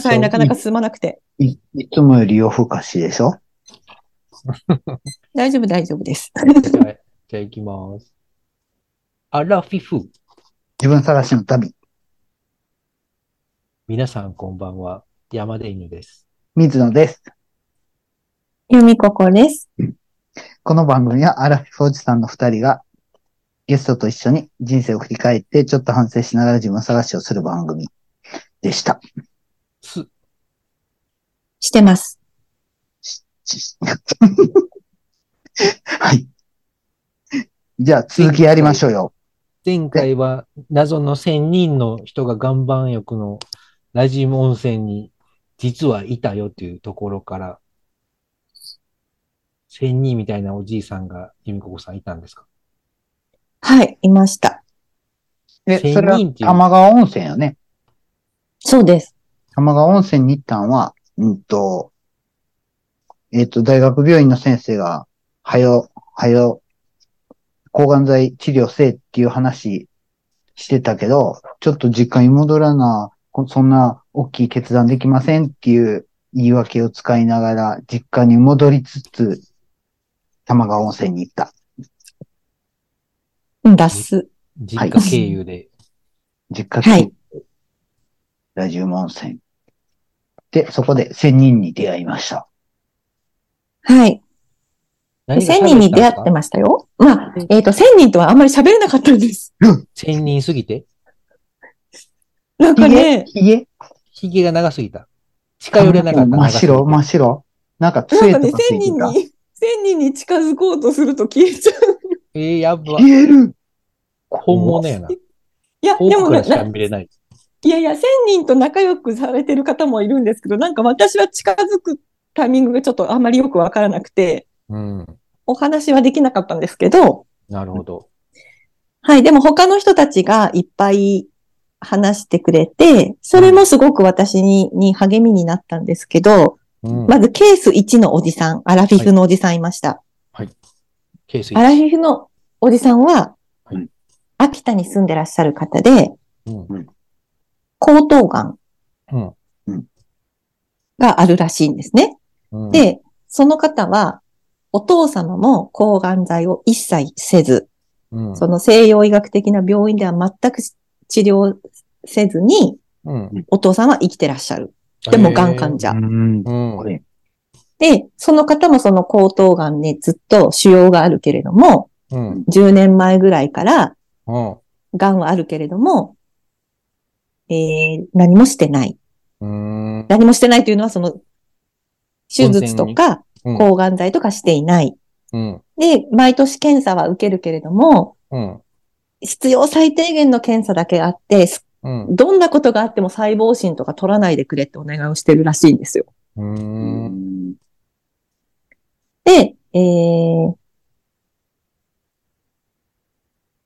さい、なかなか進まなくて。いいつもより夜更かしでしょ？大丈夫、大丈夫です。じゃあ、じゃあ行きます。アラフィフ。自分探しの旅。皆さんこんばんは。山田犬です。水野です。由美ここです。この番組はアラフィフおじさんの二人がゲストと一緒に人生を振り返ってちょっと反省しながら自分探しをする番組でした。してます。はい。じゃあ続きやりましょうよ。前回は謎の千人の人が岩盤浴のラジム温泉に実はいたよっていうところから、千人みたいなおじいさんが由美子さんいたんですかはい、いました。え、それは人っていう玉川温泉よね。そうです。玉川温泉に行ったんは、うんと、えっ、と、大学病院の先生が、はよ、はよ、抗がん剤治療せえっていう話してたけど、ちょっと実家に戻らな、こそんな大きい決断できませんっていう言い訳を使いながら、実家に戻りつつ、玉川温泉に行った。うん、脱す。実家経由で。実家はいラジウム温泉。で、そこで千人に出会いました。はい。何が1000人に出会ってましたよ。まあ、え？っ、と、1000人とはあんまり喋れなかったんです。千人すぎて？なんかね、ひげ？髭が長すぎた。近寄れなかった。真っ白、真っ白。なんかなんかね、杖とかつ1000人いてた。に、1000人に近づこうとすると消えちゃう。えー、やば。消える本物やな。いや、遠でもねくからしか見れない。いやいや、1000人と仲良くされてる方もいるんですけど、なんか私は近づくタイミングがちょっとあんまりよくわからなくて、うん。お話はできなかったんですけど、なるほど。はい、でも他の人たちがいっぱい話してくれて、それもすごく私にに励みになったんですけど、うん。まずケース1のおじさん、アラフィフのおじさんいました。ケースアラフィフのおじさんははい、秋田に住んでらっしゃる方で、うん。喉頭がんうん。があるらしいんですね。うん、で、その方は、お父様も抗がん剤を一切せず、うん、その西洋医学的な病院では全く治療せずに、うん。お父さんは生きてらっしゃる。でも、がん患者。で、その方もその喉頭がんね、ずっと腫瘍があるけれども、うん。10年前ぐらいから、うん。がんはあるけれども、えー、何もしてない。うん。何もしてないというのは、その、手術とか、うん。抗がん剤とかしていない。うん。で、毎年検査は受けるけれども、うん。必要最低限の検査だけあって、すうん。どんなことがあっても細胞診とか取らないでくれってお願いをしてるらしいんですよ。で、えー、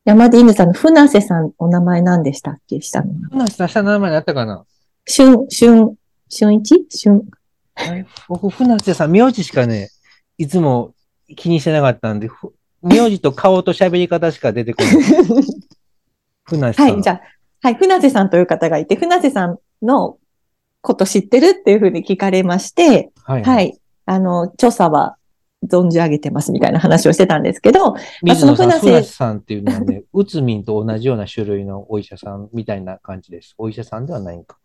山田犬さんの船瀬さん、お名前何でしたっけ？下の名前。話した下の名前だったかな？春、春、春一？春。はい僕、船瀬さん、名字しかね、いつも気にしてなかったんで、ふ名字と顔と喋り方しか出てこない。船瀬さん。はい、じゃあ、はい、船瀬さんという方がいて、船瀬さんのこと知ってるっていうふうに聞かれまして、はい。は。い、あの、調査は存じ上げてますみたいな話をしてたんですけど、水野さん、その船瀬船瀬さんっていうのはね、うつみんと同じような種類のお医者さんみたいな感じです。お医者さんではないんか。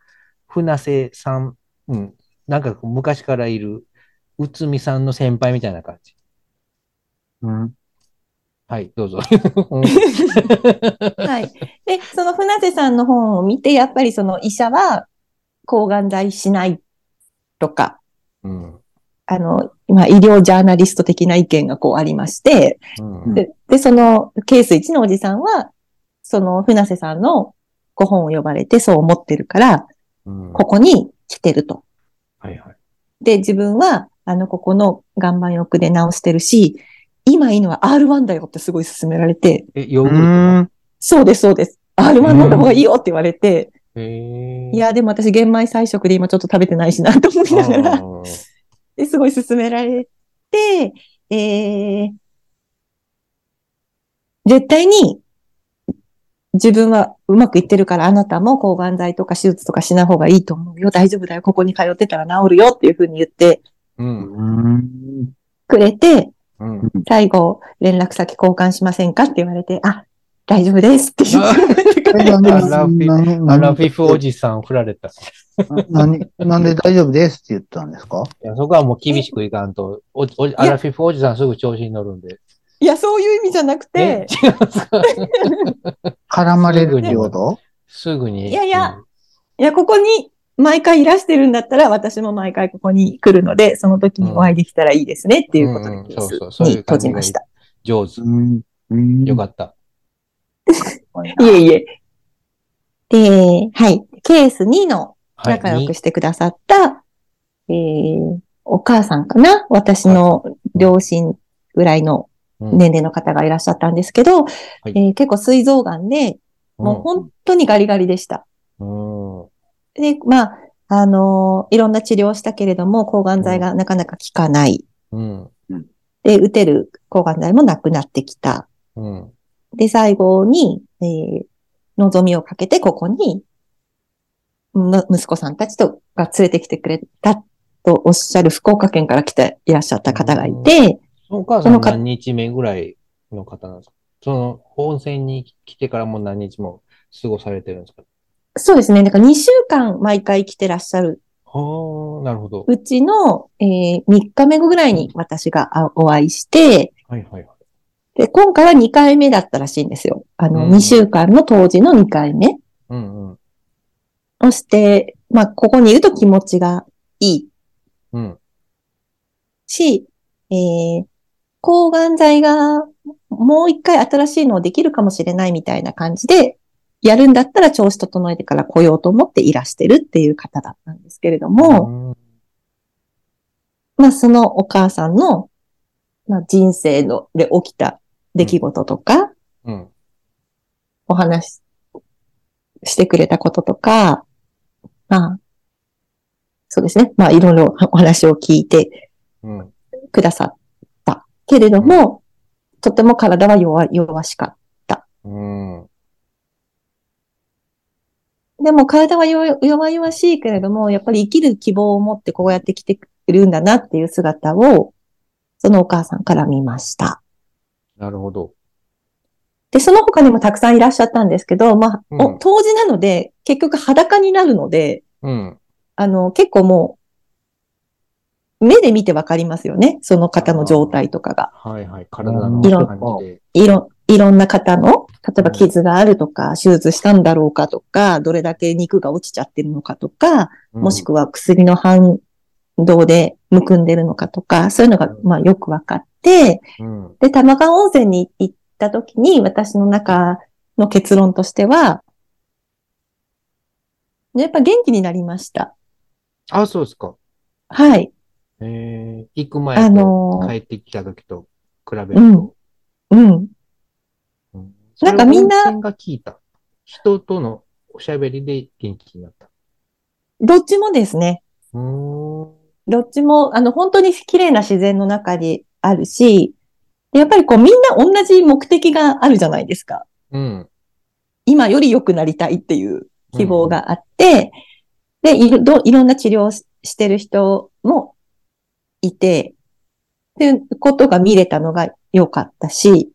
船瀬さん、うん。なんか昔からいる、うつみさんの先輩みたいな感じ。うん。はい、どうぞ。はい。で、その船瀬さんの本を見て、やっぱりその医者は抗がん剤しないとか、うん。あの、まあ、医療ジャーナリスト的な意見がこうありまして、うん。で、でそのケース1のおじさんは、その船瀬さんのご本を呼ばれてそう思ってるから、うんここに来てると。はいはい。で、自分は、あの、ここの岩盤浴で治してるし、今いいのは R1 だよってすごい勧められて、え、ヨーうグルト。そうです、そうです。R1 飲んだ方がいいよって言われて、へーいや、でも私玄米菜食で今ちょっと食べてないしなと思いながあら、ーですごい勧められて、えー、絶対に自分はうまくいってるからあなたも抗がん剤とか手術とかしない方がいいと思うよ。大丈夫だよ。ここに通ってたら治るよっていうふうに言って。くれて、うん。最後、連絡先交換しませんかって言われて、あ、大丈夫ですって言ってくアラフィなアラフィフおじさん振られた。いなんで大丈夫ですって言ったんですか？や、そこはもう厳しくいかんと、おおアラフィフおじさんすぐ調子に乗るんで。いや、そういう意味じゃなくえて、違いますか絡まれるってこと？すぐに。いやいやいや、ここに毎回いらしてるんだったら、私も毎回ここに来るので、その時にお会いできたらいいですねっていうことうんうんで、ケそうそうそういう感じました。上手。うん。うんよかった。いえいえ。で、はい。ケース2のはい。仲良くしてくださった、えー、お母さんかな？私の両親ぐらいのうん年齢の方がいらっしゃったんですけど、いえー結構膵臓がんで、もう本当にガリガリでした。うん。で、まあ、あのーいろんな治療をしたけれども、抗がん剤がなかなか効かない。うん。で、打てる抗がん剤もなくなってきた。うん。で、最後に、えー望みをかけて、ここに、の息子さんたちとが連れてきてくれたとおっしゃる福岡県から来ていらっしゃった方がいて、お母さそのかん何日目ぐらいの方なんですか？その、温泉に来てからもう何日も過ごされてるんですか？そうですね。だから2週間毎回来てらっしゃるはあ、なるほど。うちの、えー3日目後ぐらいに私があお会いして、はいはいはい。で、今回は2回目だったらしいんですよ。あの、うん2週間の当時の2回目うんうん。をして、まあ、ここにいると気持ちがいいうん。し、えー、抗がん剤がもう一回新しいのをできるかもしれないみたいな感じで、やるんだったら調子整えてから来ようと思っていらしてるっていう方だったんですけれども、うんまあ、そのお母さんの、まあ、人生ので起きた出来事とか、うん。お話ししてくれたこととか、まあ、そうですね。まあ、いろいろお話を聞いてうん。くださった。けれども、とても体は弱弱しかった。うん。でも体は弱弱々しいけれども、やっぱり生きる希望を持ってこうやって来てるんだなっていう姿を、そのお母さんから見ました。なるほど。で、その他にもたくさんいらっしゃったんですけど、まあ、おうん当時なので、結局裸になるので、うん。あの、結構もう、目で見てわかりますよね。その方の状態とかが。はいはい。体のいろ感じで。いろ、いろんな方の、例えば傷があるとか、手術したんだろうかとか、どれだけ肉が落ちちゃってるのかとか、もしくは薬の反動でむくんでるのかとか、そういうのが、まあよくわかって、うん。で、玉川温泉に行った時に、私の中の結論としては、やっぱ元気になりました。あ、そうですか。はい。えー、行く前あと帰ってきた時と比べるうんと。うん。うんなんかみんなが効いた。人とのおしゃべりで元気になった。どっちもですね。うーん。どっちも、あの、本当に綺麗な自然の中にあるし、やっぱりこうみんな同じ目的があるじゃないですか。うん。今より良くなりたいっていう希望があって、で、いろどいろんな治療してる人もいて、っていうことが見れたのが良かったし、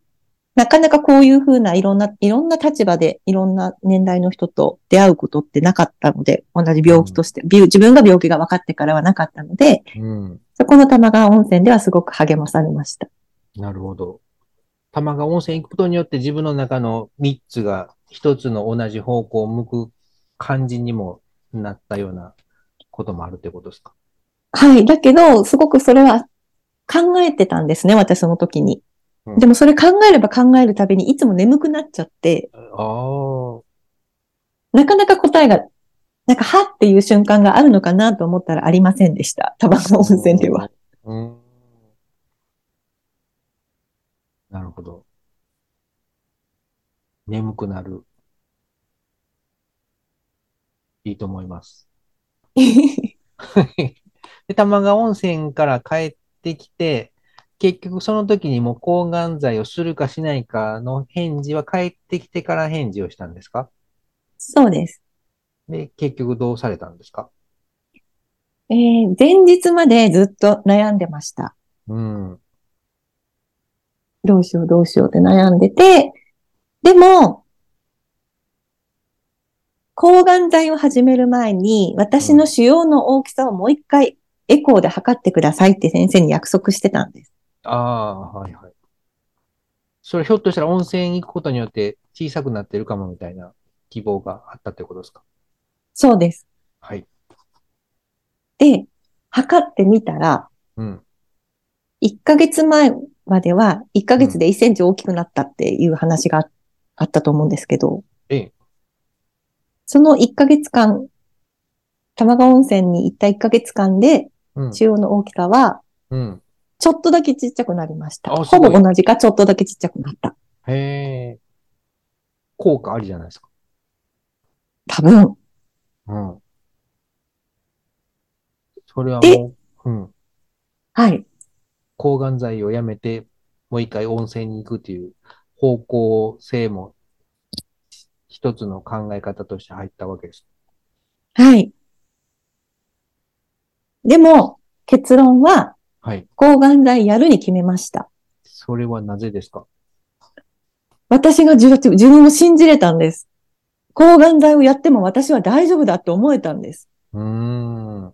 なかなかこういうふうないろんな、いろんな立場でいろんな年代の人と出会うことってなかったので、同じ病気として、病自分が病気が分かってからはなかったので、うん。そこの玉川温泉ではすごく励まされました。なるほど。玉川温泉行くことによって自分の中の3つが1つの同じ方向を向く感じにもなったようなこともあるってことですか？はい。だけど、すごくそれは考えてたんですね、私その時に。うんでもそれ考えれば考えるたびにいつも眠くなっちゃって。なかなか答えが、なんか、はっていう瞬間があるのかなと思ったらありませんでした。玉川温泉では。。うん。なるほど。眠くなる。いいと思います。で、玉川温泉から帰ってきて、結局その時にもう抗がん剤をするかしないかの返事は帰ってきてから返事をしたんですか？そうです。で、結局どうされたんですか？えー前日までずっと悩んでました。うん。どうしようどうしようって悩んでて、でも、抗がん剤を始める前に、私の腫瘍の大きさをもう一回エコーで測ってくださいって先生に約束してたんです。ああ、はいはい。それひょっとしたら温泉行くことによって小さくなってるかもみたいな希望があったってことですか？そうです。はい。で、測ってみたら、うん。1ヶ月前までは1ヶ月で1センチ大きくなったっていう話がああったと思うんですけど、ええ。その1ヶ月間、玉川温泉に行った1ヶ月間で、うん。腫瘍の大きさは、うん。ちょっとだけちっちゃくなりました。ほぼ同じかちょっとだけちっちゃくなった。へえ。効果ありじゃないですか。多分。うん。それはでもう、うん。はい。抗がん剤をやめて、もう一回温泉に行くっていう方向性も一つの考え方として入ったわけです。はい。でも、結論は、はい。抗がん剤やるに決めました。それはなぜですか？私が自自分を信じれたんです。抗がん剤をやっても私は大丈夫だって思えたんです。うーん。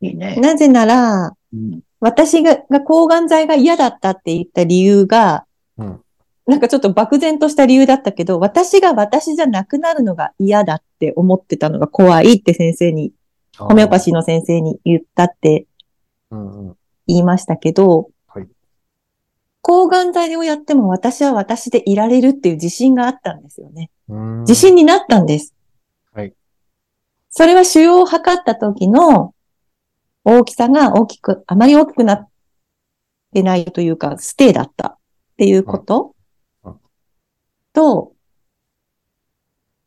いいね。なぜなら、うん。私がが抗がん剤が嫌だったって言った理由が、うん。なんかちょっと漠然とした理由だったけど、私が私じゃなくなるのが嫌だって思ってたのが怖いって先生に、ホメオパシーの先生に言ったって。言いましたけど、はい抗がん剤をやっても私は私でいられるっていう自信があったんですよね。自信になったんです。はい。それは腫瘍を測った時の大きさが大きく、あまり大きくなってないというか、ステイだったっていうこと、うんうんと、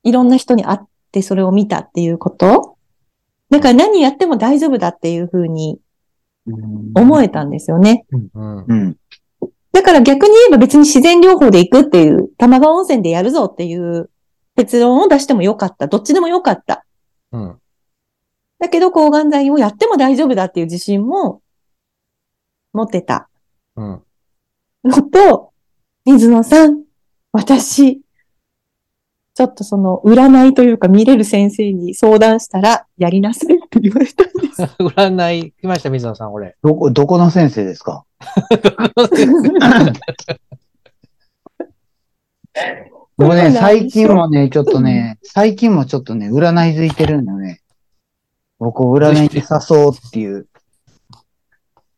いろんな人に会ってそれを見たっていうことだから何やっても大丈夫だっていうふうに思えたんですよね。だから逆に言えば別に自然療法で行くっていう、玉川温泉でやるぞっていう結論を出してもよかった。どっちでもよかった。うん。だけど抗がん剤をやっても大丈夫だっていう自信も持ってたうん。のと、水野さん、私、ちょっとその占いというか見れる先生に相談したらやりなさいって言われた。んです。占い来ました、水野さん、俺。どこ、どこの先生ですか？も う。ね、最近もね、ちょっとね、最近もちょっとね、占いづいてるんだよね。僕を占いに誘おうっていう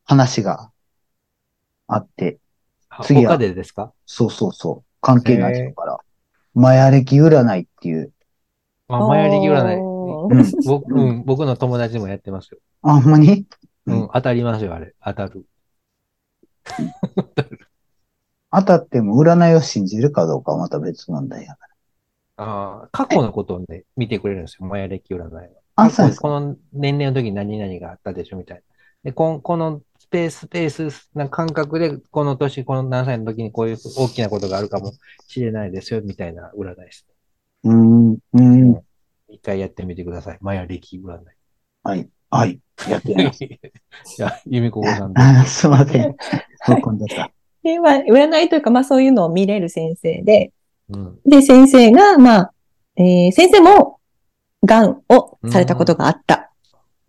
話があって、次は他でですか？そうそうそう、関係ない人から、マヤ歴占いっていう、あ、マヤ歴占い。うん僕、うん、僕の友達もやってますよ。あ、ほんまに？うん、当たりますよ、あれ。当たる。当たっても占いを信じるかどうかはまた別問題やから。ああ、過去のことをね、見てくれるんですよ、マヤ歴占いは。あ、そうですこの年齢の時に何々があったでしょ、みたいな。で、こんこのスペース、スペースな感覚で、この年、この何歳の時にこういう大きなことがあるかもしれないですよ、みたいな占いです。うーん、うーん、一回やってみてください。マヤ歴占い。はい、はい、やってみます。いや、ゆみここさんと。あすいません。突っ込んじゃった。で、まあ、占いというか、まあそういうのを見れる先生で、うん。で、先生が、まあ、えー先生も、癌をされたことがあった。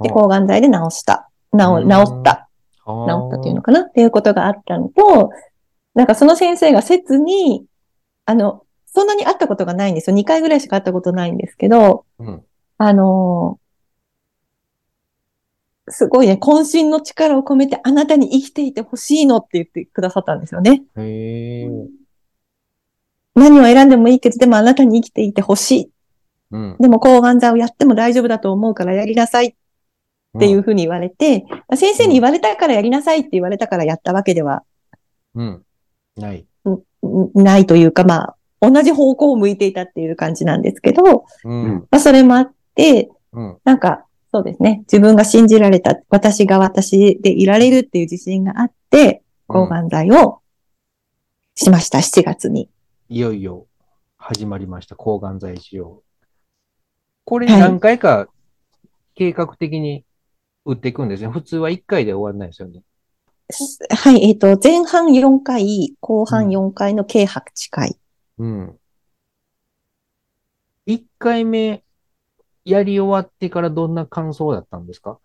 で、抗がん剤で治した。治、うん治った。治ったっていうのかなっていうことがあったのと、なんかその先生が切に、あの、そんなに会ったことがないんですよ。2回ぐらいしか会ったことないんですけど、うん。あのーすごいね、渾身の力を込めてあなたに生きていてほしいのって言ってくださったんですよね。へえ。何を選んでもいいけど、でもあなたに生きていてほしい。うん。でも抗がん剤をやっても大丈夫だと思うからやりなさいっていうふうに言われて、先生に言われたからやりなさいって言われたからやったわけではうん。ない。んないというか、まあ、同じ方向を向いていたっていう感じなんですけど、うん。まあ、それもあって、うん。なんか、そうですね。自分が信じられた、私が私でいられるっていう自信があって、抗がん剤をしました、7月に。いよいよ始まりました、抗がん剤治療。これはい何回か計画的に打っていくんですね。普通は1回で終わらないですよね。はい、えっ、と、前半4回、後半4回の計8回。うん。1回目やり終わってからどんな感想だったんですか？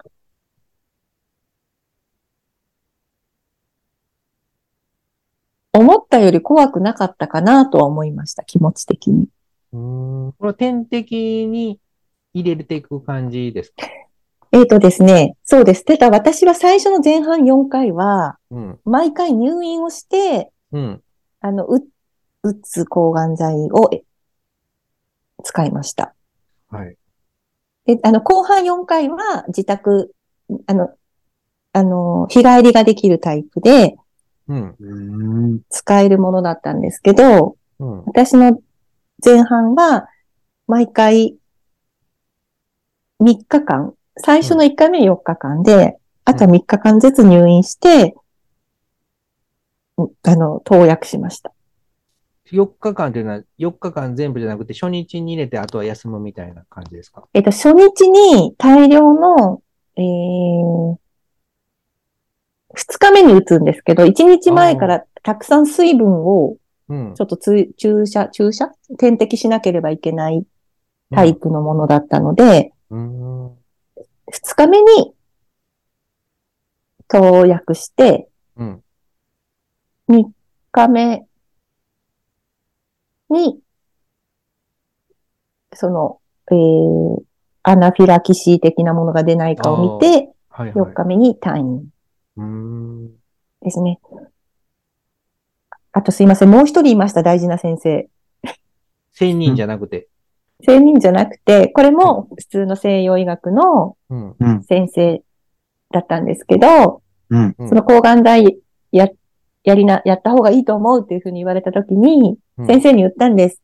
思ったより怖くなかったかなとは思いました、気持ち的に。うーん。これは点滴に入れていく感じですか？えっ、とですね、そうです。ただ私は最初の前半4回は、うん。毎回入院をして、うん。あの、う、打つ抗がん剤をえ使いました。はい。で、あの、後半4回は自宅、あの、あの、日帰りができるタイプでうん。うん。使えるものだったんですけど、うん。私の前半は毎回3日間、最初の1回目4日間で、あとは3日間ずつ入院して、あの、投薬しました。4日間っていうのは、4日間全部じゃなくて、初日に入れて、あとは休むみたいな感じですか？えっと、初日に大量の、えー、2日目に打つんですけど、1日前からたくさん水分をうんち。ょっとつ注射、注射？点滴しなければいけないタイプのものだったので、うん。2日目に投薬して、うん。3日目に、その、えー、アナフィラキシー的なものが出ないかを見て、はいはい。4日目に退院。ですね。あとすいません、もう一人いました、大事な先生。千人じゃなくて。専任じゃなくて、これも普通の西洋医学の。先生だったんですけど、うん。うんその抗がん剤や、やりな、やった方がいいと思うっていうふうに言われたときに、うん先生に言ったんです。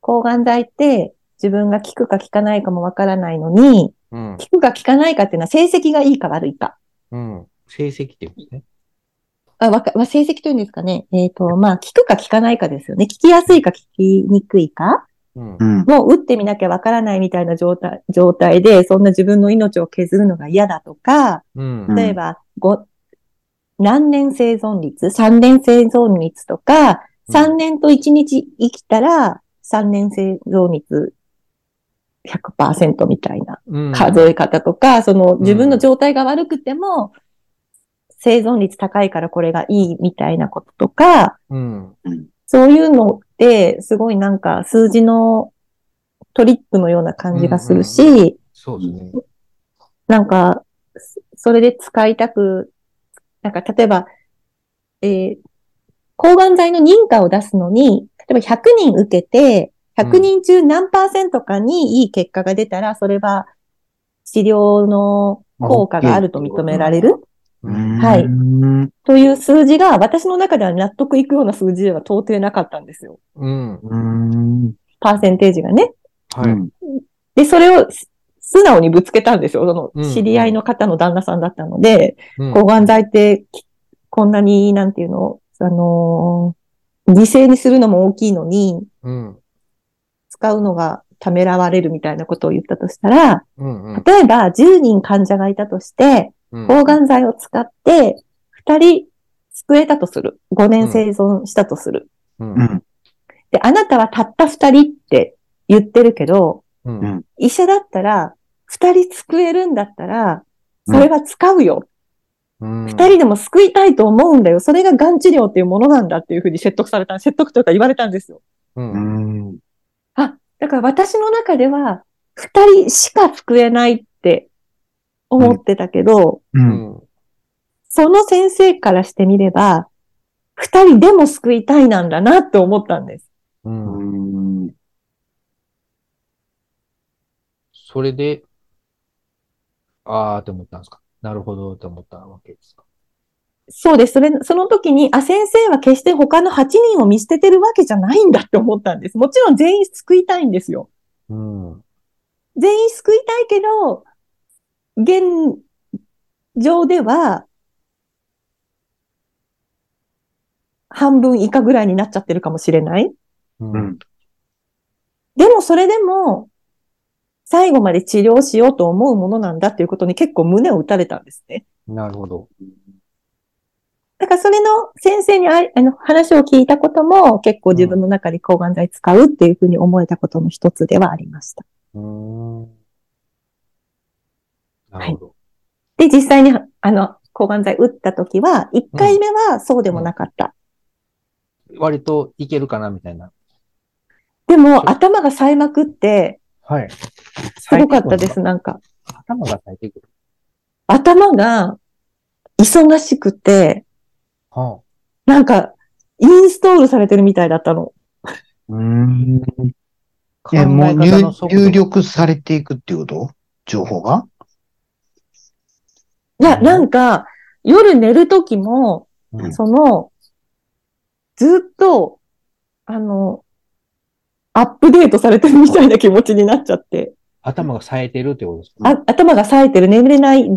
抗がん剤って自分が効くか効かないかもわからないのに、うん。効くか効かないかっていうのは成績がいいか悪いか。うん。成績って言うんですね。あ、わか、わ成績というんですかね。えっ、と、まあ、効くか効かないかですよね。効きやすいか効きにくいか。うんう。ん。もう打ってみなきゃわからないみたいな状態、状態で、そんな自分の命を削るのが嫌だとか、うん。例えば、ご、何年生存率 ?3 年生存率とか、3年と1日生きたら、3年生存率100%みたいなうん。数え方とか、その自分の状態が悪くても、生存率高いからこれがいいみたいなこととか、うん。そういうのすごいなんか数字のトリックのような感じがするし、うんそうですね。なんか、そそれで使いたく、なんか例えば、えー抗がん剤の認可を出すのに、例えば100人受けて、100人中何パーセントかにいい結果が出たら、それは治療の効果があると認められるうんはいうん。という数字が、私の中では納得いくような数字では到底なかったんですよ。うん。うん。パーセンテージがね。はい。で、それをす素直にぶつけたんですよ。そうんの、知り合いの方の旦那さんだったので、うん抗がん剤ってき、こんなに、なんていうの、あのー犠牲にするのも大きいのに、うん。使うのがためらわれるみたいなことを言ったとしたら、うん。うん。例えば10人患者がいたとして、抗がん剤を使って2人救えたとする。5年生存したとする。で、あなたはたった2人って言ってるけど、医者だったら、2人救えるんだったら、それは使うよ。うん。二人でも救いたいと思うんだよ。それががん治療っていうものなんだっていうふうに説得された、説得というか言われたんですよ。あ、だから私の中では、二人しか救えないって思ってたけど、う。うんん。その先生からしてみれば、二人でも救いたいなんだなって思ったんです。うん。うん。それで、あーって思ったんですか？なるほどって思ったわけですか？そうです。それ、その時に、あ、先生は決して他の8人を見捨ててるわけじゃないんだって思ったんです。もちろん全員救いたいんですよ。うん。全員救いたいけど、現状では、半分以下ぐらいになっちゃってるかもしれない。うんうん。でもそれでも、最後まで治療しようと思うものなんだっていうことに結構胸を打たれたんですね。なるほど。だからそれの先生にああの話を聞いたことも結構自分の中で抗がん剤使うっていうふうに思えたことの一つではありました。うーん。なるほど。で、実際にあの抗がん剤打った時は、1回目はそうでもなかった。割といけるかなみたいな。でも頭が冴えまくって、はい。すごかったです、なんか。頭が冴えてくる。頭が忙しくて、はなんか、インストールされてるみたいだったの。うん。あ、え、もう入力されていくっていうこと？情報が？いや、うんなんか、夜寝る時も、うんその、ずっと、あの、アップデートされてるみたいな気持ちになっちゃって、頭が冴えてるってことですか？あ頭が冴えてる、眠れない、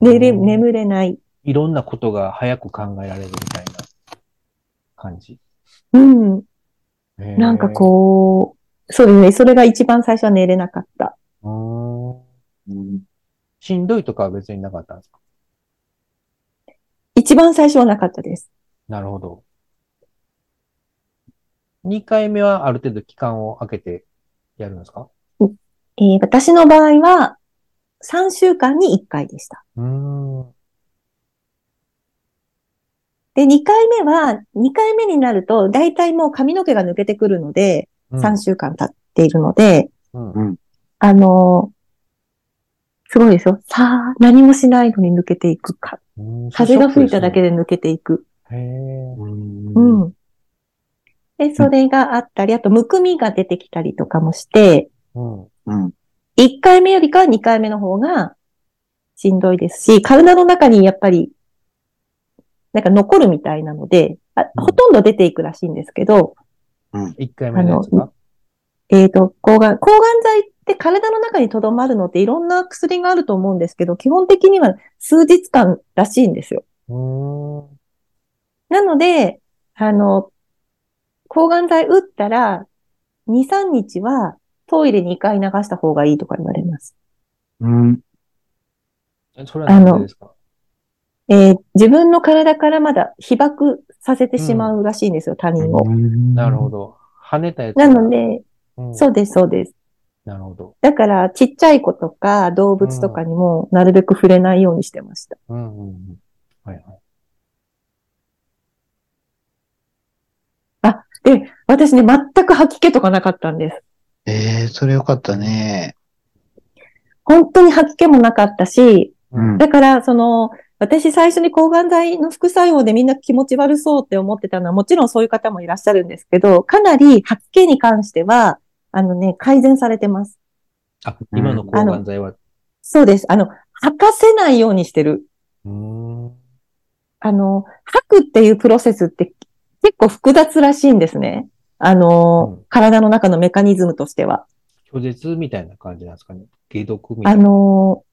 寝れ、うん眠れない。いろんなことが早く考えられるみたいな感じ。うん。なんかこう、そうですね。それが一番最初は寝れなかった。うーん。うんしんどいとかは別になかったんですか？一番最初はなかったです。なるほど。2回目はある程度期間を空けてやるんですか？えー私の場合は、3週間に1回でした。うーん。で、2回目は、2回目になると、だいたいもう髪の毛が抜けてくるので、うん3週間経っているので、うんあのーすごいですよ。さあ、何もしないのに抜けていくか。うん風が吹いただけで。で抜けていく。へえ。うん。で、それがあったり、あと、むくみが出てきたりとかもして、うん。うん。1回目よりかは2回目の方がしんどいですし、体の中にやっぱり、なんか残るみたいなので、あうんほとんど出ていくらしいんですけど、1回目のやつが？えっ、と、抗がん、抗がん剤って体の中に留まるのっていろんな薬があると思うんですけど、基本的には数日間らしいんですよ。なので、あの、抗がん剤打ったら、2、3日はトイレ2回流した方がいいとか言われます。うん。それは何でですか？えー自分の体からまだ被爆させてしまうらしいんですよ、他人を。なるほど。跳ねたやつなが。ので、うんそうです、そうです。なるほど。だから、ちっちゃい子とか動物とかにもなるべく触れないようにしてました。うんうんうん。はいはい。で、私ね、全く吐き気とかなかったんです。ええそれよかったね。本当に吐き気もなかったし、うん。だから、その、私最初に抗がん剤の副作用でみんな気持ち悪そうって思ってたのはもちろんそういう方もいらっしゃるんですけど、かなり吐き気に関しては、あのね、改善されてます。あ、今の抗がん剤は？そうです。あの、吐かせないようにしてる。あの、吐くっていうプロセスって結構複雑らしいんですね。あの、うん体の中のメカニズムとしては。拒絶みたいな感じなんですかね？解毒みたあいな。の、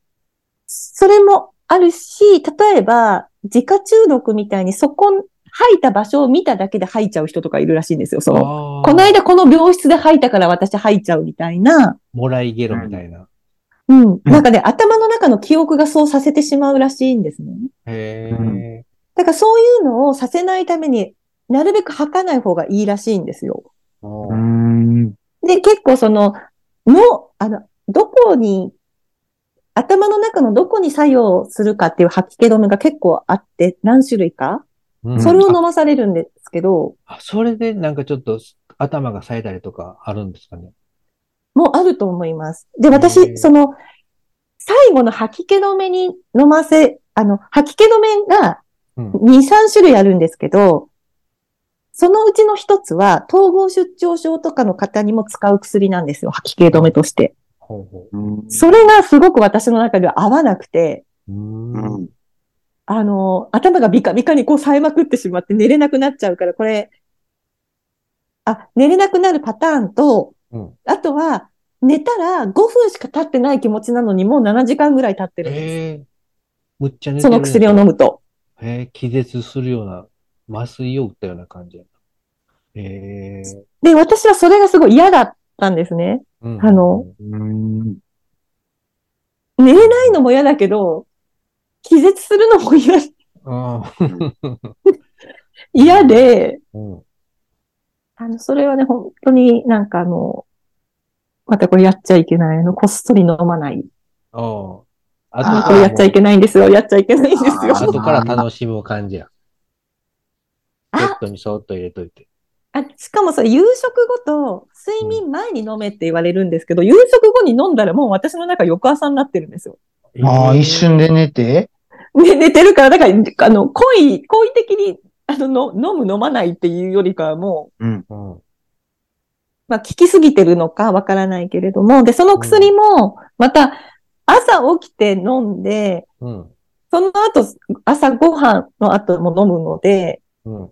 それもあるし、例えば、自家中毒みたいにそこ、吐いた場所を見ただけで吐いちゃう人とかいるらしいんですよ。その、この間この病室で吐いたから私吐いちゃうみたいな。もらいゲロみたいな。うん。なんかね、頭の中の記憶がそうさせてしまうらしいんですね。へうえ。だからそういうのをさせないためになるべく吐かない方がいいらしいんですよ。うーん。で、結構その、の、あの、どこに、頭の中のどこに作用するかっていう吐き気止めが結構あって、何種類か、うんそれを飲まされるんですけど、あ、それでなんかちょっと頭が冴えたりとかあるんですかね？もうあると思います。で、私、その、最後の吐き気止めに飲ませ、あの、吐き気止めがうん。2、3種類あるんですけど、そのうちの一つは、統合出張症とかの方にも使う薬なんですよ。吐き気止めとして。ほうほうんそれがすごく私の中では合わなくて、う。ん。あの、頭がビカビカにこう冴えまくってしまって寝れなくなっちゃうから、これ、あ、寝れなくなるパターンと、うん。あとは、寝たら5分しか経ってない気持ちなのにもう7時間ぐらい経ってるんです。ええむっちゃ寝てそるの薬を飲むと。へえ気絶するような、麻酔を打ったような感じえで、私はそれがすごい嫌だったんですね。うんあの、うん。寝れないのも嫌だけど、気絶するのも嫌、うん。嫌で、うん。あの、それはね、本当になんかあの、またこれやっちゃいけない。あの、こっそり飲まない。ああ。こあれやっちゃいけないんですよ。やっちゃいけないんですよ。あ後から楽しむ感じや。ベッあ、ドにそーっと入れといて。あ、しかもそれ夕食後と睡眠前に飲めって言われるんですけど、夕食後に飲んだらもう私の中翌朝になってるんですよ。ああ、一瞬で寝て？ね、寝てるから、だから、あの、濃い、好意的に、あの、の飲む飲まないっていうよりかはもう、うん。うん。まあ、効きすぎてるのかわからないけれども、で、その薬も、また、朝起きて飲んで、うん。その後、朝ご飯の後も飲むので、うん。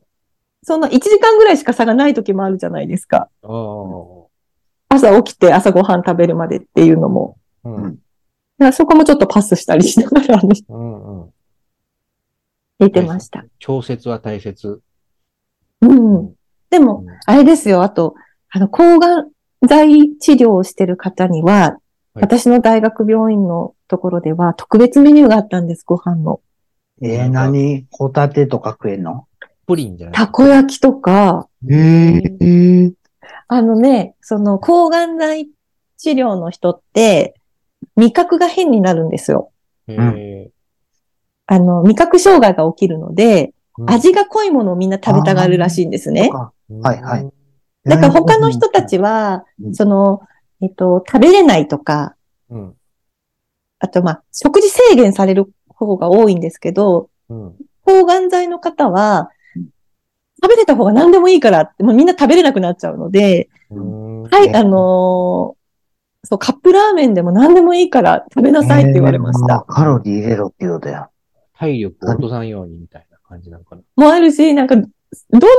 その1時間ぐらいしか差がない時もあるじゃないですか。ああ。朝起きて朝ご飯食べるまでっていうのも。うん。そこもちょっとパスしたりしながらねうん。寝てました。調節は大切。うん。でも、あれですよ。あと、あの、抗がん剤治療をしてる方には、はい私の大学病院のところでは特別メニューがあったんです、ご飯の。えー、何？ホタテとか食えんの？プリンじゃないたこ焼きとか、えー、あのね、その抗がん剤治療の人って、味覚が変になるんですよ。あの、味覚障害が起きるので、うん味が濃いものをみんな食べたがるらしいんですね。はいはい。だから他の人たちはう、んその、えっと、食べれないとか、うん。あとまあ、食事制限される方が多いんですけど、うん。抗がん剤の方はうん、食べれた方が何でもいいからって、もうみんな食べれなくなっちゃうので、うん。はい、ねあのーそう、カップラーメンでも何でもいいから食べなさいって言われましえーた。カロリー入れろって言うたや。体力を落とさんようにみたいな感じなのかな。もあるし、なんか、どん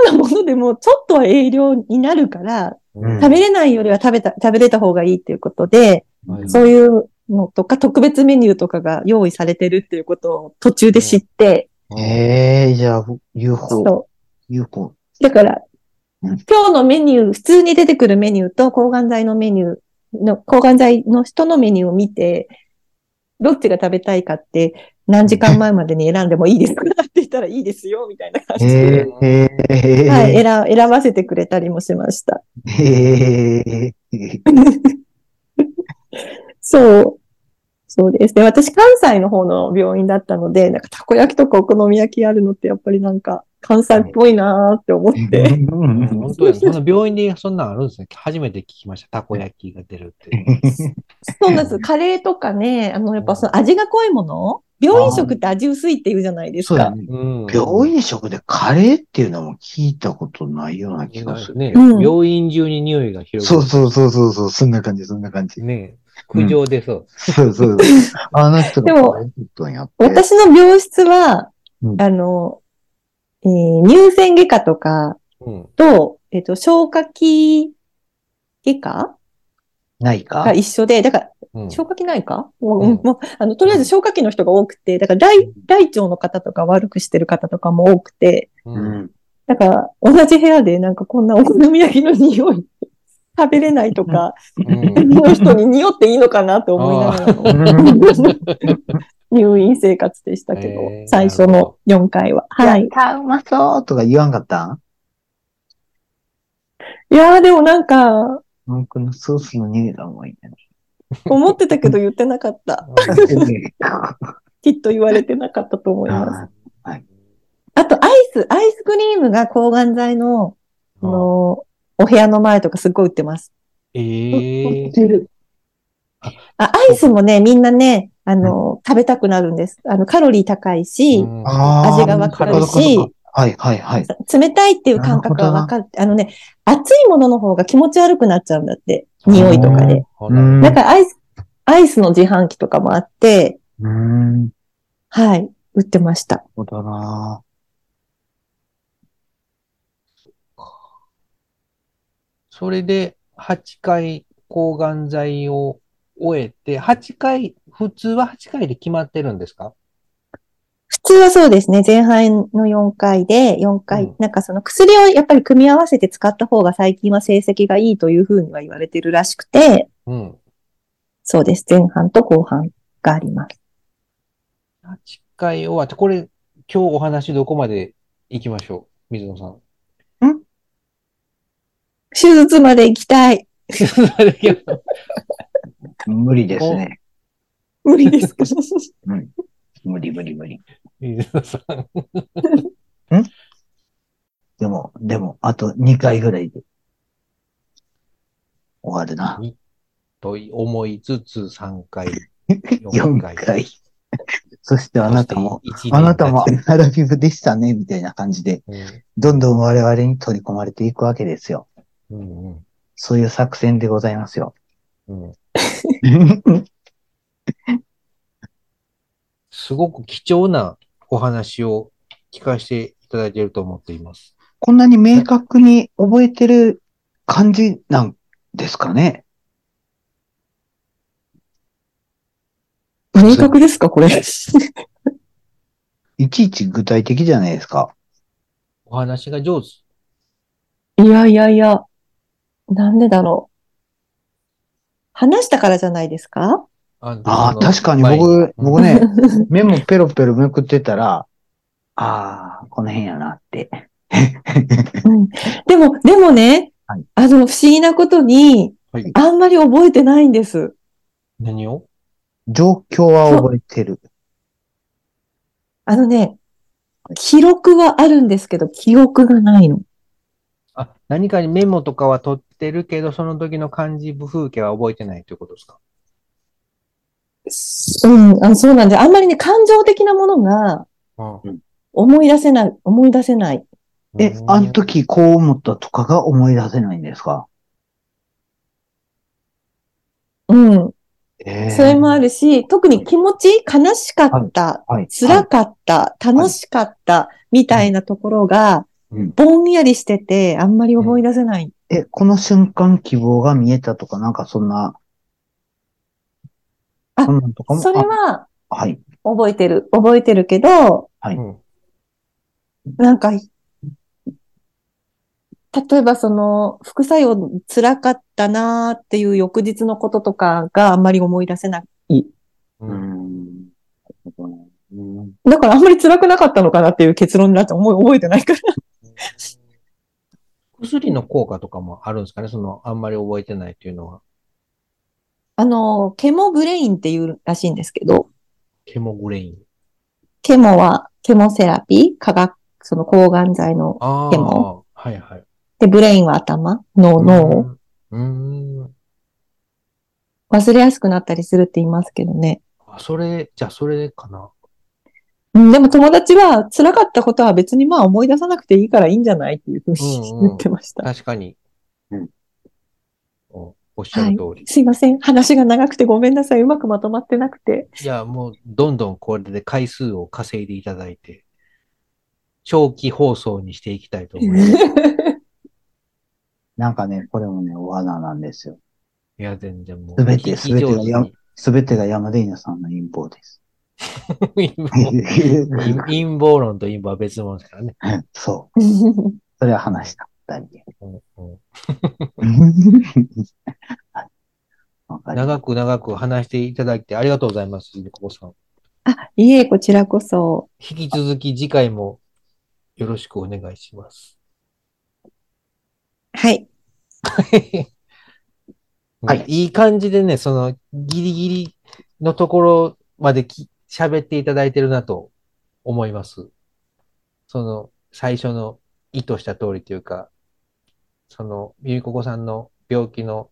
なものでもちょっとは栄養になるから、うん食べれないよりは食べた、食べれた方がいいっていうことで、はいそういうのとか特別メニューとかが用意されてるっていうことを途中で知って、ええー、じゃあ、UFO、そ UFO。う。だから、うん今日のメニュー、普通に出てくるメニューと抗がん剤のメニューの、抗がん剤の人のメニューを見て、どっちが食べたいかって、何時間前までに選んでもいいですかって言ったらいいですよ、みたいな感じえで。えー、はい、選、選ばせてくれたりもしました。えー、そう。そうです。で、私、関西の方の病院だったので、なんか、たこ焼きとかお好み焼きあるのって、やっぱりなんか、関西っぽいなーって思って。うん本当や。その病院でそんなんあるんですね。初めて聞きました。たこ焼きが出るって。そうなんです。カレーとかね、あの、やっぱその味が濃いもの？病院食って味薄いって言うじゃないですか。そうやね。うん病院食でカレーっていうのも聞いたことないような気がする。ね、うん病院中に匂いが広がる。そうそうそうそうそう、そんな感じ、そんな感じ。ね苦情でそう。そうそう。あの人がでもカレー食ったんやって。私の病室は、うんあの、えー乳腺外科とかうん。と、えっ、と、消化器外科ないか？が一緒で、だから、うん。消化器ないかもう、うん。もうあの、とりあえず消化器の人が多くて、だから大、大腸の方とか悪くしてる方とかも多くて、う。うん。ん。だから、同じ部屋でなんかこんなお好み焼きの匂い、食べれないとか、うん。この人に匂っていいのかなって思いながらの 入院生活でしたけど、へー最初の4回は。はい。いやった、うまそうとか言わんかったん？やーでもなんか、うんこのソースの匂いがうまいね。思ってたけど言ってなかった。きっと言われてなかったと思います。ああと、アイス、アイスクリームが抗がん剤の、あの、お部屋の前とかすっごい売ってます。ええあ、アイスもね、みんなね、あの、食べたくなるんです。あの、カロリー高いし、味がわかるし、はいはいはい。冷たいっていう感覚はわかる。あのね、熱いものの方が気持ち悪くなっちゃうんだって。匂いとかで。うんだからアイス、アイスの自販機とかもあって、うーん。はい、売ってました。そうだなそれで、8回抗がん剤を終えて、8回、普通は8回で決まってるんですか？普通はそうですね。前半の4回で、4回、うんなんかその薬をやっぱり組み合わせて使った方が最近は成績がいいというふうには言われてるらしくて、うん。そうです。前半と後半があります。8回終わって、これ、今日お話どこまで行きましょう？水野さん。手術まで行きたい。無理ですね。無理ですか？無理無理無理。水野さ ん。でも、でも、あと2回ぐらいで終わるな。と思いつつ3回、4 4回。回。そしてあなたも、あなたもアラフィフでしたね、みたいな感じで、うんどんどん我々に取り込まれていくわけですよ。うんうんそういう作戦でございますよ。うん すごく貴重なお話を聞かせていただいていると思っています。こんなに明確に覚えてる感じなんですかね？明確ですか？これ。いちいち具体的じゃないですか？お話が上手。いやいやいや。なんでだろう。話したからじゃないですか？あああ、確かに前僕、僕ね、メモペロペロめくってたら、ああ、この辺やなって。うん。でも、でもね、はい。あの、不思議なことに、はい。あんまり覚えてないんです。何を？状況は覚えてる。あのね、記録はあるんですけど、記憶がないの。あ、何かにメモとかは取ってるけど、その時の漢字、部風景は覚えてないということですか？うん、あのそうなんで、あんまりね、感情的なものがうん思い出せない、思い出せない。え、あの時こう思ったとかが思い出せないんですか？うん。えそれもあるし、特に気持ち、悲しかった、はい。辛かった、楽しかった、みたいなところがうん、ぼんやりしてて、あんまり思い出せない。え、この瞬間希望が見えたとか、なんかそんな。あそんなんとかも。それは、あはい。覚えてる、覚えてるけど、うんなんか、例えばその、副作用辛かったなーっていう翌日のこととかがあんまり思い出せない。うんだからあんまり辛くなかったのかなっていう結論になって思い覚えてないから。薬の効果とかもあるんですかね？その、あんまり覚えてないっていうのは。あの、 chemo brain っていうらしいんですけど、 chemo brain。 chemo は chemotherapy、化学、その抗がん剤の。 chemo はいはい。で、 brain は頭、脳、脳、うん。うん。忘れやすくなったりするって言いますけどね。あ、それ、じゃあそれかな。うん、でも友達は辛かったことは別にまあ思い出さなくていいからいいんじゃないっていうふうにうんうん言ってました。確かに。うんおおっしゃる通り。すいません。話が長くてごめんなさい。うまくまとまってなくて。いや、もう、どんどんこれで回数を稼いでいただいて、長期放送にしていきたいと思います。なんかね、これもね、罠なんですよ。いや、全然もう。すべてすべてがやすべてが山田稲さんの陰謀です。陰謀陰謀論と陰謀は別物ですからね。そう。それは話した。二人で。うんうんはい わかりま長く長く話していただいてありがとうございます、ゆここさん。あ、いえ、こちらこそ。引き続き次回もよろしくお願いします。はい。はいいい感じでね、そのギリギリのところまでき喋っていただいてるなと思います。その最初の意図した通りというか、そのゆいここさんの病気の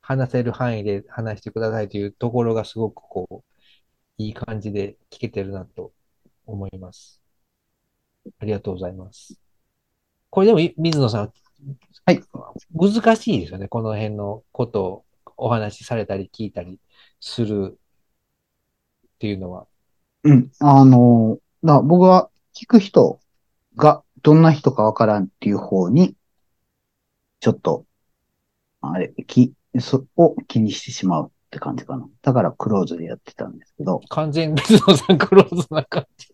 話せる範囲で話してくださいというところがすごくこう、いい感じで聞けてるなと思います。ありがとうございます。これでもい、水野さん、はい。難しいですよね。この辺のことをお話しされたり聞いたりするっていうのは。うん。あの、だ僕は聞く人がどんな人かわからんっていう方に、ちょっと、あれ、き、そ、を気にしてしまうって感じかな。だからクローズでやってたんですけど。完全にさんクローズな感じ。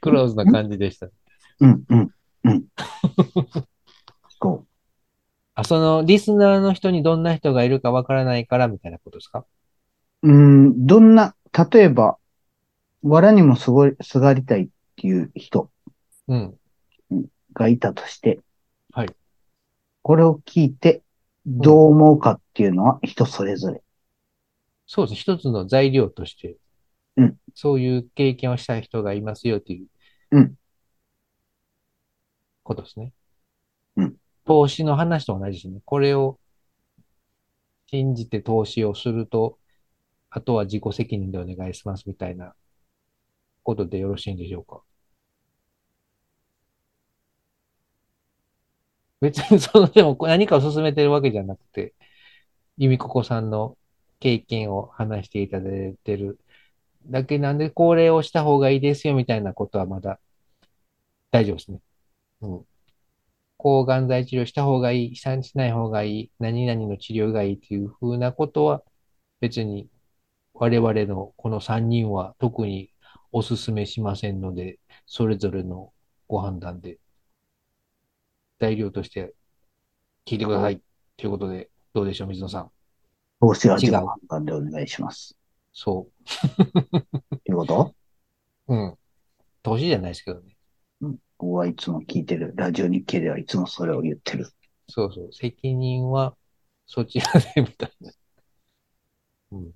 クローズな感じでした。うん、うん、うん。そう。あ、その、リスナーの人にどんな人がいるかわからないからみたいなことですか？うーん、どんな、例えば、藁にもすごい、すがりたいっていう人うん。がいたとして、はい。これを聞いて、どう思うかっていうのは人それぞれ。そうです。一つの材料として、うんそういう経験をした人がいますよっていう、うんことですね。うん投資の話と同じですね。これを信じて投資をすると、あとは自己責任でお願いしますみたいなことでよろしいんでしょうか？別にその、でも何かを進めてるわけじゃなくて、由美ここさんの経験を話していただいてるだけなんで、これをした方がいいですよみたいなことはまだ大丈夫ですね。うん。抗がん剤治療した方がいい、しない方がいい、何々の治療がいいっていうふうなことは別に我々のこの3人は特にお勧めしませんので、それぞれのご判断で材料として聞いてください。ということで、どうでしょう、水野さん。投資は自己違う判断でお願いします。そっていうこと？う。うん。投資じゃないですけどね。僕はいつも聞いてる。ラジオ日経ではいつもそれを言ってる。そうそう。責任はそちらでみたいな。うん。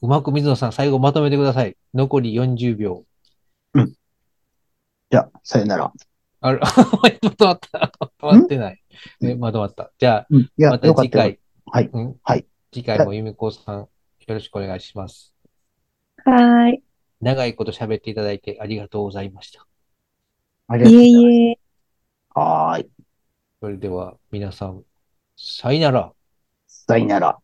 うまく水野さん、最後まとめてください。残り40秒。じゃあ、さよなら。あれ、まとまった。まとまってない。ね、まとまった。じゃあ、また。次回。はい。うん？はい。次回も由美子さん、よろしくお願いします。はーい。長いこと喋っていただいてありがとうございました。ありがとういえございます。いえ。はーい。それでは皆さん、さよなら。さよなら。